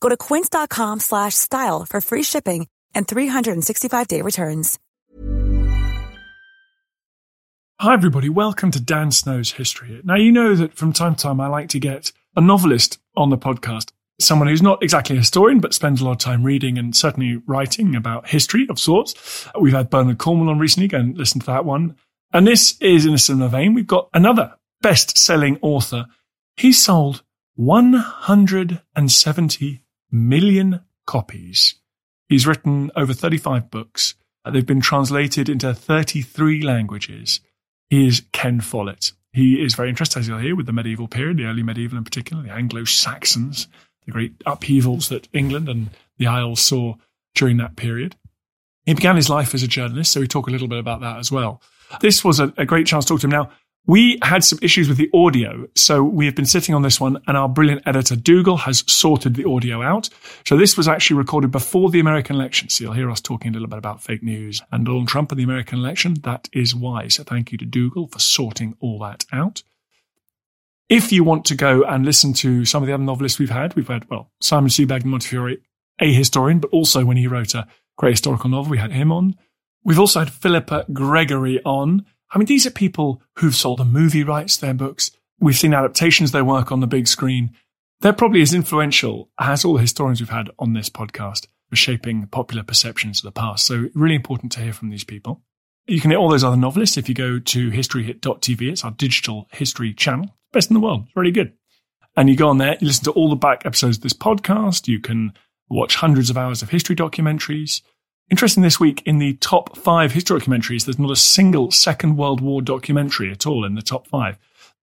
Go to quince.com slash style for free shipping and 365-day returns. Hi, everybody. Welcome to Dan Snow's History Now, you know that from time to time I like to get a novelist on the podcast, someone who's not exactly a historian, but spends a lot of time reading and certainly writing about history of sorts. We've had Bernard Cornwell on recently. Go and listen to that one. And this is in a similar vein. We've got another best selling author. He sold 170 million copies. He's written over 35 books. They've been translated into 33 languages. He is Ken Follett. He is very interested, as you'll hear, with the medieval period, the early medieval in particular, the Anglo Saxons, the great upheavals that England and the Isles saw during that period. He began his life as a journalist, so we talk a little bit about that as well. This was a, a great chance to talk to him. Now, we had some issues with the audio, so we have been sitting on this one, and our brilliant editor Dougal has sorted the audio out. So this was actually recorded before the American election. So you'll hear us talking a little bit about fake news and Donald Trump and the American election. That is why. So thank you to Dougal for sorting all that out. If you want to go and listen to some of the other novelists we've had, we've had, well, Simon Sebag Montefiore, a historian, but also when he wrote a great historical novel, we had him on. We've also had Philippa Gregory on. I mean, these are people who've sold a movie rights to their books. We've seen adaptations their work on the big screen. They're probably as influential as all the historians we've had on this podcast for shaping popular perceptions of the past. So really important to hear from these people. You can hear all those other novelists if you go to historyhit.tv. It's our digital history channel. Best in the world. It's really good. And you go on there, you listen to all the back episodes of this podcast. You can watch hundreds of hours of history documentaries. Interesting this week in the top five history documentaries, there's not a single Second World War documentary at all in the top five.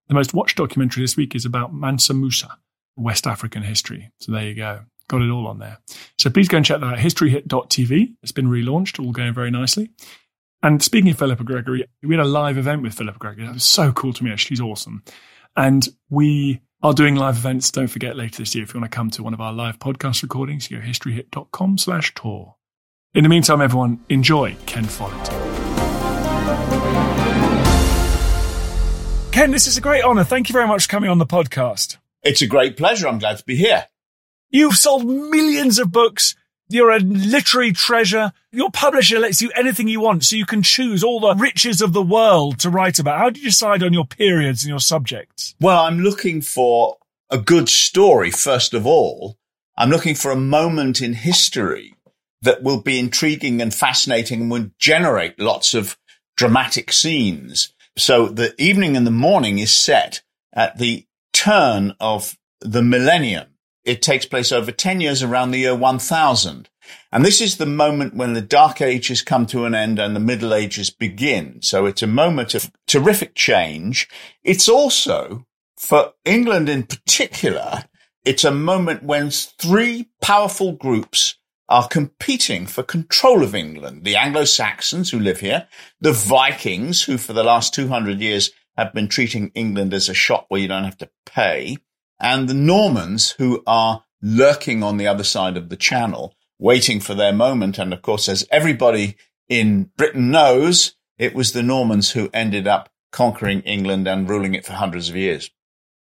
The most watched documentary this week is about Mansa Musa, West African history. So there you go. Got it all on there. So please go and check that out. Historyhit.tv. It's been relaunched, all going very nicely. And speaking of Philippa Gregory, we had a live event with Philippa Gregory. That was so cool to me. She's awesome. And we are doing live events. Don't forget later this year, if you want to come to one of our live podcast recordings, go historyhit.com slash tour. In the meantime, everyone, enjoy Ken Follett. Ken, this is a great honor. Thank you very much for coming on the podcast. It's a great pleasure. I'm glad to be here. You've sold millions of books. You're a literary treasure. Your publisher lets you anything you want, so you can choose all the riches of the world to write about. How do you decide on your periods and your subjects? Well, I'm looking for a good story, first of all. I'm looking for a moment in history that will be intriguing and fascinating and will generate lots of dramatic scenes. So the evening and the morning is set at the turn of the millennium. It takes place over 10 years around the year 1000. And this is the moment when the dark ages come to an end and the middle ages begin. So it's a moment of terrific change. It's also for England in particular, it's a moment when three powerful groups are competing for control of England. The Anglo-Saxons who live here, the Vikings who for the last 200 years have been treating England as a shop where you don't have to pay, and the Normans who are lurking on the other side of the channel, waiting for their moment. And of course, as everybody in Britain knows, it was the Normans who ended up conquering England and ruling it for hundreds of years.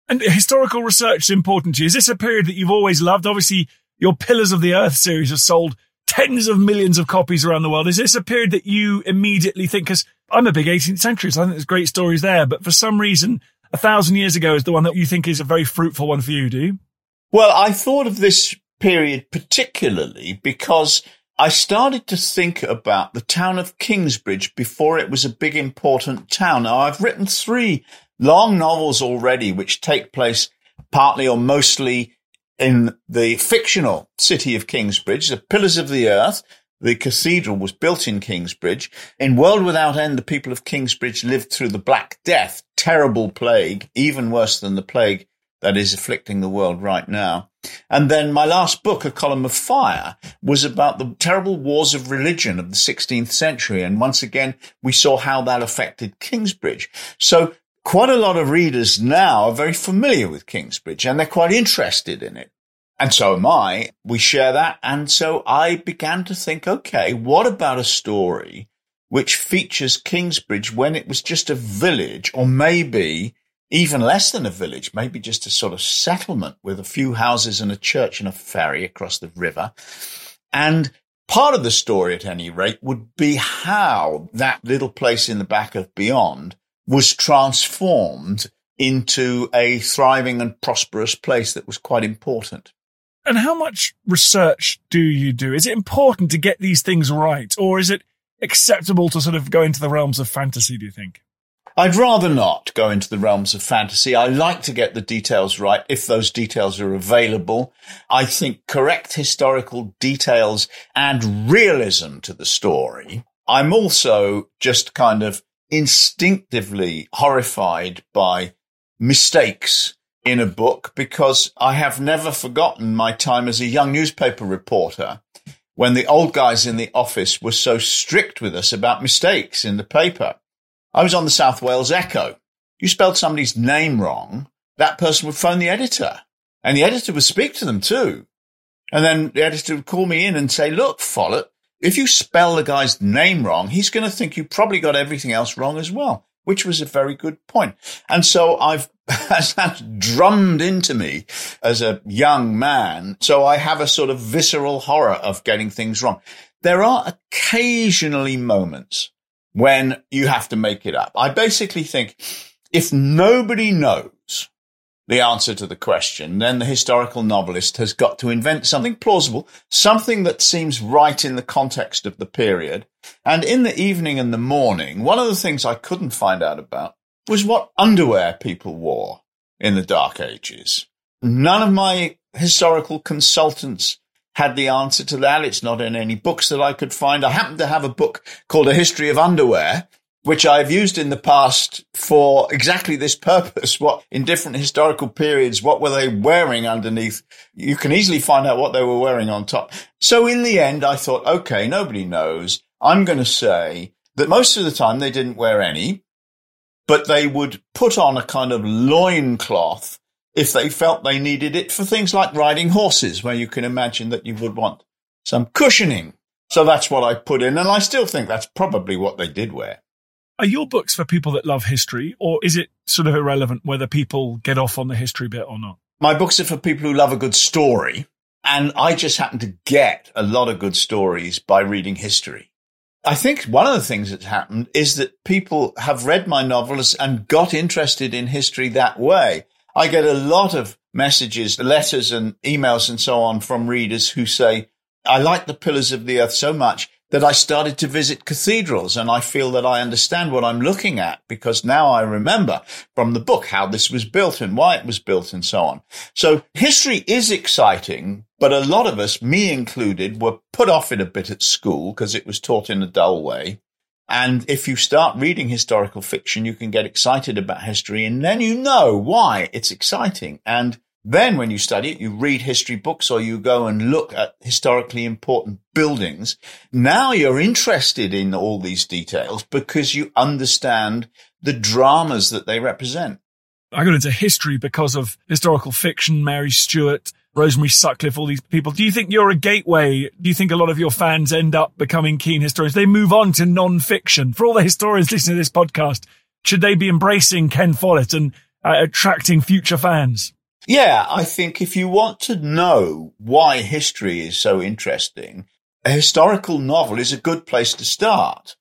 And historical research is important to you. Is this a period that you've always loved? Obviously, your Pillars of the Earth series has sold tens of millions of copies around the world. Is this a period that you immediately think, because I'm a big 18th century, so I think there's great stories there, but for some reason, a thousand years ago is the one that you think is a very fruitful one for you, do you? Well, I thought of this period particularly because I started to think about the town of Kingsbridge before it was a big important town. Now I've written three long novels already, which take place partly or mostly in the fictional city of Kingsbridge, the Pillars of the Earth. The cathedral was built in Kingsbridge. In World Without End, the people of Kingsbridge lived through the Black Death, terrible plague, even worse than the plague that is afflicting the world right now. And then my last book, A Column of Fire, was about the terrible wars of religion of the 16th century. And once again, we saw how that affected Kingsbridge. So quite a lot of readers now are very familiar with Kingsbridge and they're quite interested in it. And so am I. We share that. And so I began to think, okay, what about a story which features Kingsbridge when it was just a village or maybe even less than a village, maybe just a sort of settlement with a few houses and a church and a ferry across the river. And part of the story, at any rate, would be how that little place in the back of Beyond was transformed into a thriving and prosperous place that was quite important. And how much research do you do? Is it important to get these things right, or is it acceptable to sort of go into the realms of fantasy, do you think? I'd rather not go into the realms of fantasy. I like to get the details right if those details are available. I think correct historical details add realism to the story. I'm also just kind of instinctively horrified by mistakes in a book because I have never forgotten my time as a young newspaper reporter when the old guys in the office were so strict with us about mistakes in the paper. I was on the South Wales Echo. You spelled somebody's name wrong, that person would phone the editor and the editor would speak to them too. And then the editor would call me in and say, look, Follett, if you spell the guy's name wrong, he's going to think you probably got everything else wrong as well, which was a very good point. And so I've, that's drummed into me as a young man. So I have a sort of visceral horror of getting things wrong. There are occasionally moments when you have to make it up. I basically think if nobody knows the answer to the question, then the historical novelist has got to invent something plausible, something that seems right in the context of the period. And in the evening and the morning, one of the things I couldn't find out about was what underwear people wore in the Dark Ages. None of my historical consultants had the answer to that. It's not in any books that I could find. I happened to have a book called A History of Underwear, which I've used in the past for exactly this purpose. What in different historical periods, what were they wearing underneath? You can easily find out what they were wearing on top. So in the end, I thought, okay, nobody knows. I'm going to say that most of the time they didn't wear any, but they would put on a kind of loincloth if they felt they needed it for things like riding horses, where you can imagine that you would want some cushioning. So that's what I put in, and I still think that's probably what they did wear. Are your books for people that love history, or is it sort of irrelevant whether people get off on the history bit or not? My books are for people who love a good story, and I just happen to get a lot of good stories by reading history. I think one of the things that's happened is that people have read my novels and got interested in history that way. I get a lot of messages, letters and emails and so on from readers who say, I like the pillars of the earth so much that I started to visit cathedrals and I feel that I understand what I'm looking at because now I remember from the book how this was built and why it was built and so on. So history is exciting, but a lot of us, me included, were put off it a bit at school because it was taught in a dull way. And if you start reading historical fiction, you can get excited about history and then you know why it's exciting. And then when you study it, you read history books or you go and look at historically important buildings. Now you're interested in all these details because you understand the dramas that they represent. I got into history because of historical fiction, Mary Stewart, Rosemary Sutcliff, all these people. Do you think you're a gateway? Do you think a lot of your fans end up becoming keen historians? They move on to non-fiction. For all the historians listening to this podcast, should they be embracing Ken Follett and uh, attracting future fans? Yeah, I think if you want to know why history is so interesting, a historical novel is a good place to start.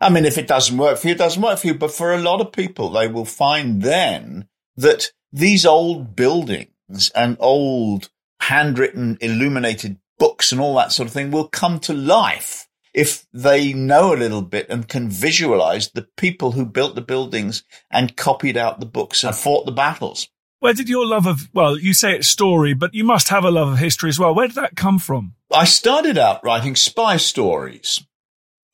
I mean, if it doesn't work for you, it doesn't work for you. But for a lot of people, they will find then that these old buildings and old handwritten, illuminated books and all that sort of thing will come to life if they know a little bit and can visualize the people who built the buildings and copied out the books and fought the battles. Where did your love of, well, you say it's story, but you must have a love of history as well. Where did that come from? I started out writing spy stories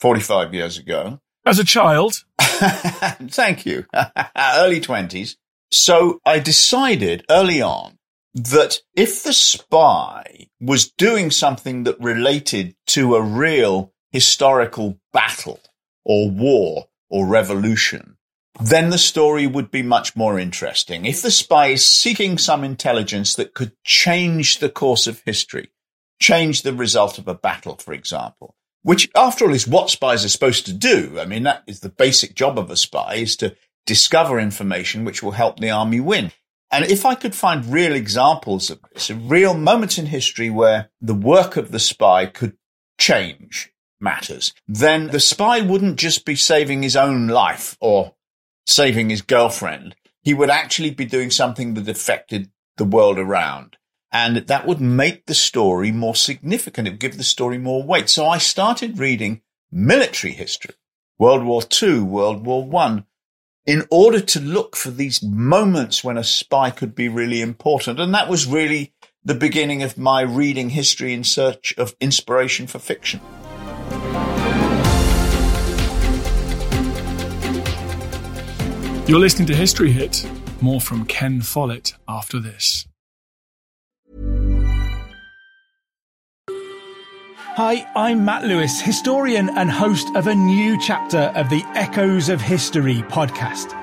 45 years ago. As a child? Thank you. Early 20s. So I decided early on that if the spy was doing something that related to a real historical battle or war or revolution, then the story would be much more interesting. If the spy is seeking some intelligence that could change the course of history, change the result of a battle, for example, which after all is what spies are supposed to do. I mean, that is the basic job of a spy is to discover information which will help the army win. And if I could find real examples of this, real moments in history where the work of the spy could change matters, then the spy wouldn't just be saving his own life or saving his girlfriend. He would actually be doing something that affected the world around. And that would make the story more significant. It would give the story more weight. So I started reading military history, World War II, World War One, in order to look for these moments when a spy could be really important. And that was really the beginning of my reading history in search of inspiration for fiction. You're listening to History Hit. More from Ken Follett after this. Hi, I'm Matt Lewis, historian and host of a new chapter of the Echoes of History podcast.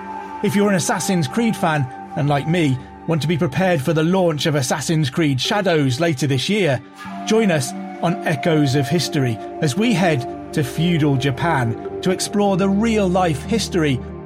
If you're an Assassin's Creed fan, and like me, want to be prepared for the launch of Assassin's Creed Shadows later this year, join us on Echoes of History as we head to feudal Japan to explore the real life history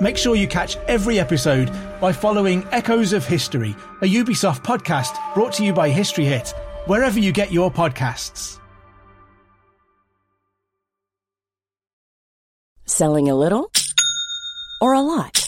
Make sure you catch every episode by following Echoes of History, a Ubisoft podcast brought to you by History Hit, wherever you get your podcasts. Selling a little or a lot?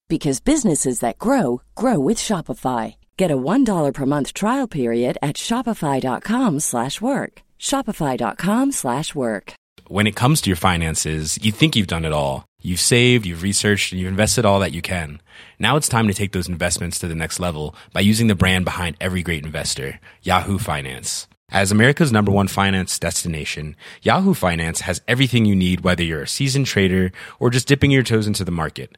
because businesses that grow grow with Shopify. Get a $1 per month trial period at shopify.com/work. shopify.com/work. When it comes to your finances, you think you've done it all. You've saved, you've researched, and you've invested all that you can. Now it's time to take those investments to the next level by using the brand behind every great investor, Yahoo Finance. As America's number one finance destination, Yahoo Finance has everything you need whether you're a seasoned trader or just dipping your toes into the market.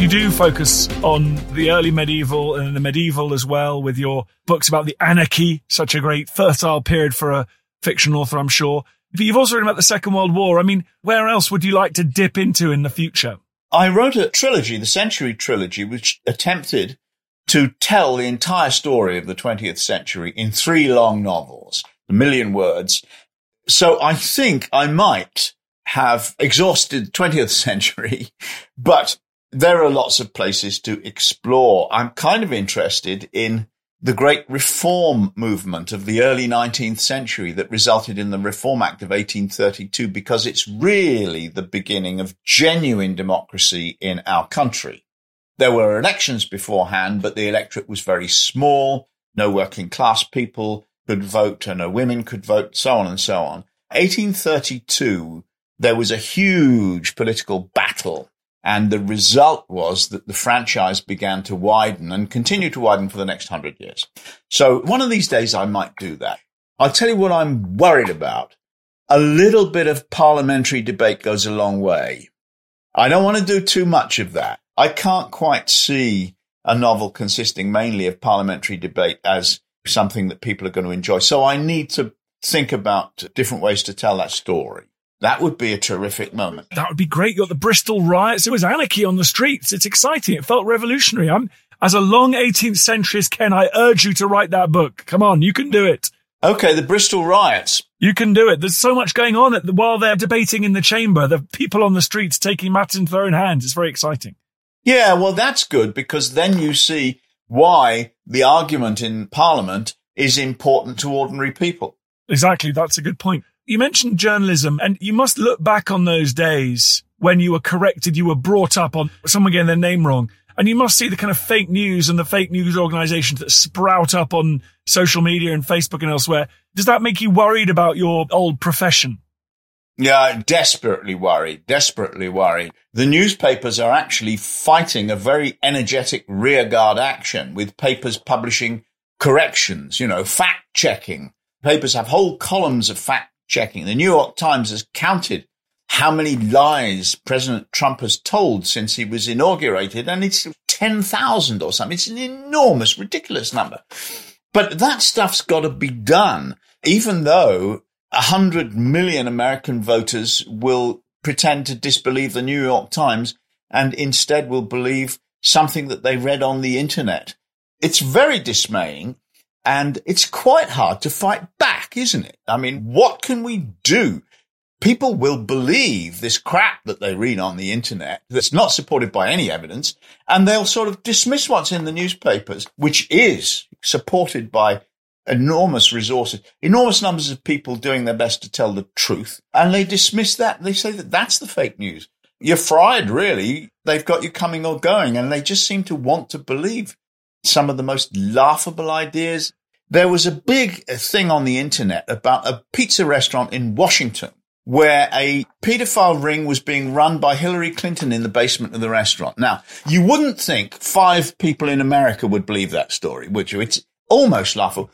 You do focus on the early medieval and the medieval as well with your books about the anarchy, such a great fertile period for a fiction author, I'm sure. But you've also written about the Second World War. I mean, where else would you like to dip into in the future? I wrote a trilogy, the Century Trilogy, which attempted to tell the entire story of the 20th century in three long novels, a million words. So I think I might have exhausted 20th century, but there are lots of places to explore. I'm kind of interested in the great reform movement of the early 19th century that resulted in the Reform Act of 1832 because it's really the beginning of genuine democracy in our country. There were elections beforehand, but the electorate was very small. No working class people could vote and no women could vote, so on and so on. 1832, there was a huge political battle and the result was that the franchise began to widen and continue to widen for the next hundred years. So one of these days I might do that. I'll tell you what I'm worried about. A little bit of parliamentary debate goes a long way. I don't want to do too much of that. I can't quite see a novel consisting mainly of parliamentary debate as something that people are going to enjoy. So I need to think about different ways to tell that story. That would be a terrific moment. That would be great. You got the Bristol riots. It was anarchy on the streets. It's exciting. It felt revolutionary. I'm, as a long 18th centuryist, Ken, I urge you to write that book. Come on, you can do it. Okay, the Bristol riots. You can do it. There's so much going on the, while they're debating in the chamber. The people on the streets taking matters into their own hands. It's very exciting. Yeah, well, that's good because then you see why the argument in Parliament is important to ordinary people. Exactly. That's a good point. You mentioned journalism and you must look back on those days when you were corrected, you were brought up on someone getting their name wrong. And you must see the kind of fake news and the fake news organizations that sprout up on social media and Facebook and elsewhere. Does that make you worried about your old profession? Yeah, desperately worried, desperately worried. The newspapers are actually fighting a very energetic rearguard action with papers publishing corrections, you know, fact checking. Papers have whole columns of fact checking. The New York Times has counted how many lies President Trump has told since he was inaugurated, and it's 10,000 or something. It's an enormous, ridiculous number. But that stuff's got to be done, even though 100 million American voters will pretend to disbelieve the New York Times and instead will believe something that they read on the internet. It's very dismaying. And it's quite hard to fight back, isn't it? I mean, what can we do? People will believe this crap that they read on the internet that's not supported by any evidence, and they'll sort of dismiss what's in the newspapers, which is supported by enormous resources, enormous numbers of people doing their best to tell the truth. And they dismiss that. They say that that's the fake news. You're fried, really. They've got you coming or going, and they just seem to want to believe some of the most laughable ideas. There was a big thing on the internet about a pizza restaurant in Washington where a pedophile ring was being run by Hillary Clinton in the basement of the restaurant. Now, you wouldn't think five people in America would believe that story, would you? It's almost laughable.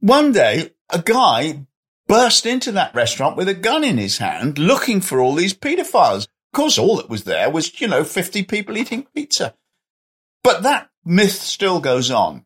One day, a guy burst into that restaurant with a gun in his hand looking for all these pedophiles. Of course, all that was there was, you know, 50 people eating pizza. But that myth still goes on.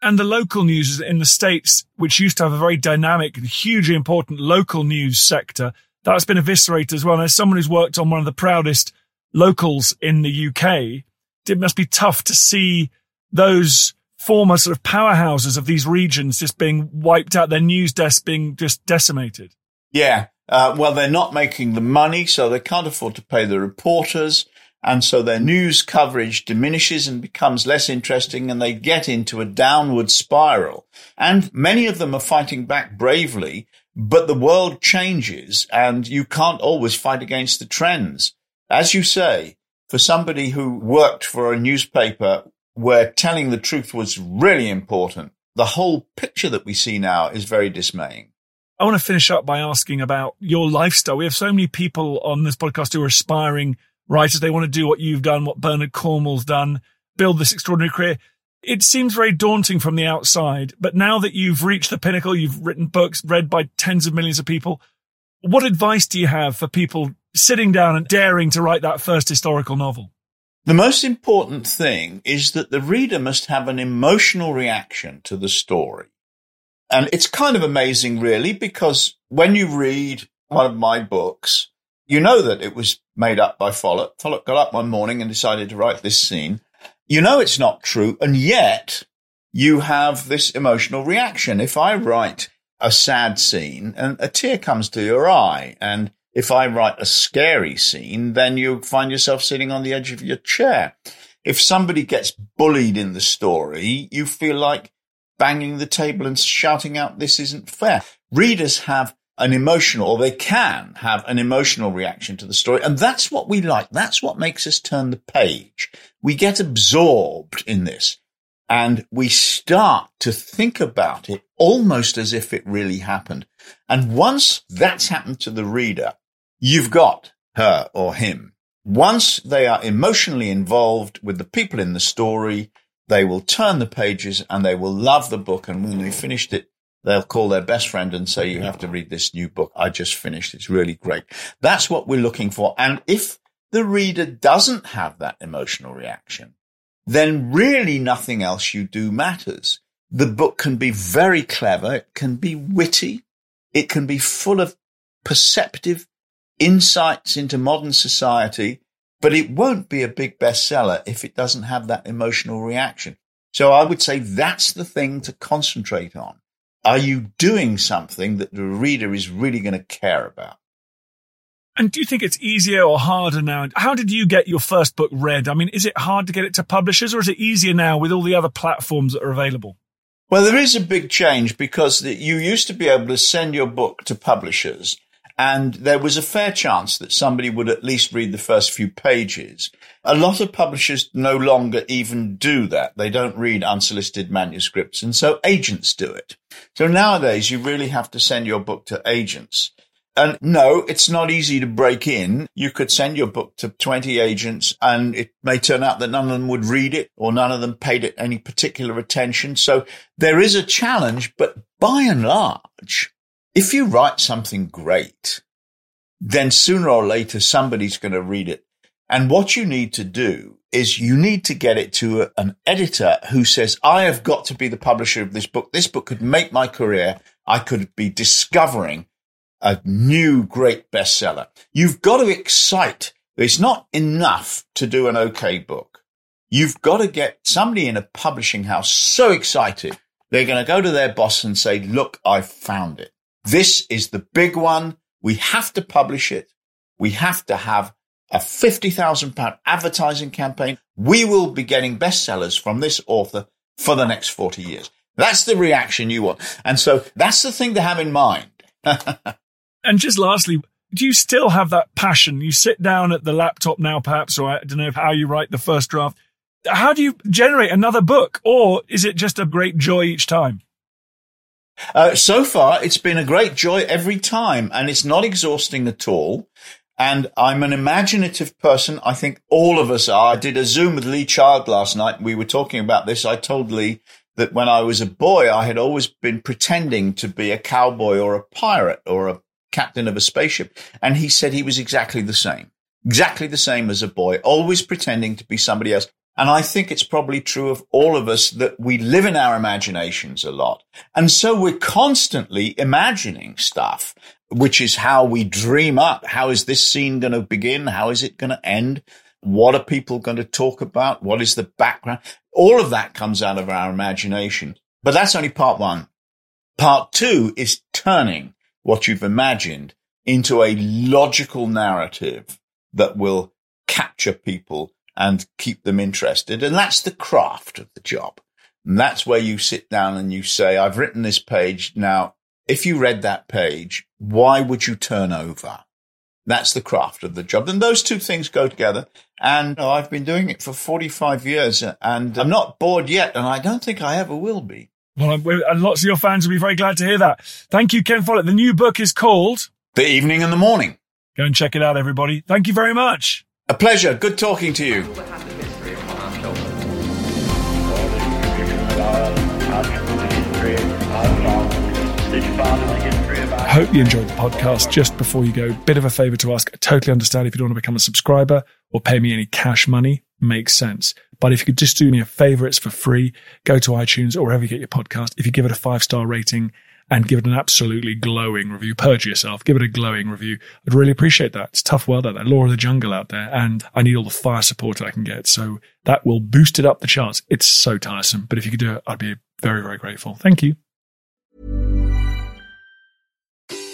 And the local news in the States, which used to have a very dynamic and hugely important local news sector, that's been eviscerated as well. And as someone who's worked on one of the proudest locals in the UK, it must be tough to see those former sort of powerhouses of these regions just being wiped out, their news desks being just decimated. Yeah. Uh, well, they're not making the money, so they can't afford to pay the reporters. And so their news coverage diminishes and becomes less interesting and they get into a downward spiral. And many of them are fighting back bravely, but the world changes and you can't always fight against the trends. As you say, for somebody who worked for a newspaper where telling the truth was really important, the whole picture that we see now is very dismaying. I want to finish up by asking about your lifestyle. We have so many people on this podcast who are aspiring writers. They want to do what you've done, what Bernard Cornwell's done, build this extraordinary career. It seems very daunting from the outside, but now that you've reached the pinnacle, you've written books read by tens of millions of people. What advice do you have for people sitting down and daring to write that first historical novel? The most important thing is that the reader must have an emotional reaction to the story. And it's kind of amazing, really, because when you read one of my books, you know that it was made up by Follett. Follett got up one morning and decided to write this scene. You know it's not true, and yet you have this emotional reaction. If I write a sad scene and a tear comes to your eye, and if I write a scary scene, then you find yourself sitting on the edge of your chair. If somebody gets bullied in the story, you feel like banging the table and shouting out, this isn't fair. Readers have an emotional, or they can have an emotional reaction to the story. And that's what we like. That's what makes us turn the page. We get absorbed in this and we start to think about it almost as if it really happened. And once that's happened to the reader, you've got her or him. Once they are emotionally involved with the people in the story, they will turn the pages and they will love the book. And when they've finished it, they'll call their best friend and say, you have to read this new book. I just finished. It's really great. That's what we're looking for. And if the reader doesn't have that emotional reaction, then really nothing else you do matters. The book can be very clever. It can be witty. It can be full of perceptive insights into modern society, but it won't be a big bestseller if it doesn't have that emotional reaction. So I would say that's the thing to concentrate on. Are you doing something that the reader is really going to care about? And do you think it's easier or harder now? How did you get your first book read? I mean, is it hard to get it to publishers or is it easier now with all the other platforms that are available? Well, there is a big change because you used to be able to send your book to publishers and there was a fair chance that somebody would at least read the first few pages. A lot of publishers no longer even do that. They don't read unsolicited manuscripts. And so agents do it. So nowadays you really have to send your book to agents. And no, it's not easy to break in. You could send your book to 20 agents and it may turn out that none of them would read it or none of them paid it any particular attention. So there is a challenge, but by and large, if you write something great, then sooner or later somebody's going to read it. And what you need to do is you need to get it to a, an editor who says, I have got to be the publisher of this book. This book could make my career. I could be discovering a new great bestseller. You've got to excite. It's not enough to do an okay book. You've got to get somebody in a publishing house so excited. They're going to go to their boss and say, look, I found it. This is the big one. We have to publish it. We have to have a 50,000 pound advertising campaign. We will be getting bestsellers from this author for the next 40 years. That's the reaction you want. And so that's the thing to have in mind. And just lastly, do you still have that passion? You sit down at the laptop now, perhaps, or I don't know how you write the first draft. How do you generate another book? Or is it just a great joy each time? Uh, so far, it's been a great joy every time, and it's not exhausting at all. And I'm an imaginative person. I think all of us are. I did a Zoom with Lee Child last night. We were talking about this. I told Lee that when I was a boy, I had always been pretending to be a cowboy or a pirate or a captain of a spaceship. And he said he was exactly the same, exactly the same as a boy, always pretending to be somebody else. And I think it's probably true of all of us that we live in our imaginations a lot. And so we're constantly imagining stuff, which is how we dream up. How is this scene going to begin? How is it going to end? What are people going to talk about? What is the background? All of that comes out of our imagination. But that's only part one. Part two is turning what you've imagined into a logical narrative that will capture people and keep them interested. And that's the craft of the job. And that's where you sit down and you say, I've written this page. Now, if you read that page, why would you turn over? That's the craft of the job. And those two things go together. And I've been doing it for 45 years and I'm not bored yet. And I don't think I ever will be. Well, and lots of your fans will be very glad to hear that. Thank you, Ken Follett. The new book is called The Evening and the Morning. Go and check it out, everybody. Thank you very much. A pleasure. Good talking to you. Hope you enjoyed the podcast. Just before you go, bit of a favor to ask. I totally understand if you don't want to become a subscriber or pay me any cash money. Makes sense. But if you could just do me a favor, it's for free. Go to iTunes or wherever you get your podcast. If you give it a five star rating and give it an absolutely glowing review, purge yourself, give it a glowing review. I'd really appreciate that. It's tough world out there, law of the jungle out there, and I need all the fire support I can get. So that will boost it up the charts. It's so tiresome. But if you could do it, I'd be very, very grateful. Thank you.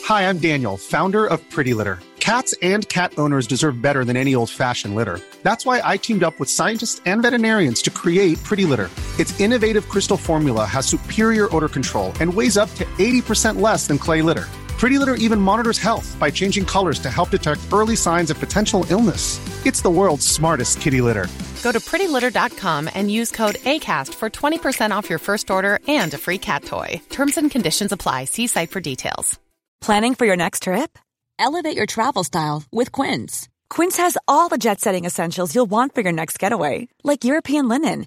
Hi, I'm Daniel, founder of Pretty Litter. Cats and cat owners deserve better than any old fashioned litter. That's why I teamed up with scientists and veterinarians to create Pretty Litter. Its innovative crystal formula has superior odor control and weighs up to 80% less than clay litter. Pretty Litter even monitors health by changing colors to help detect early signs of potential illness. It's the world's smartest kitty litter. Go to prettylitter.com and use code ACAST for 20% off your first order and a free cat toy. Terms and conditions apply. See site for details. Planning for your next trip? Elevate your travel style with Quince. Quince has all the jet setting essentials you'll want for your next getaway, like European linen,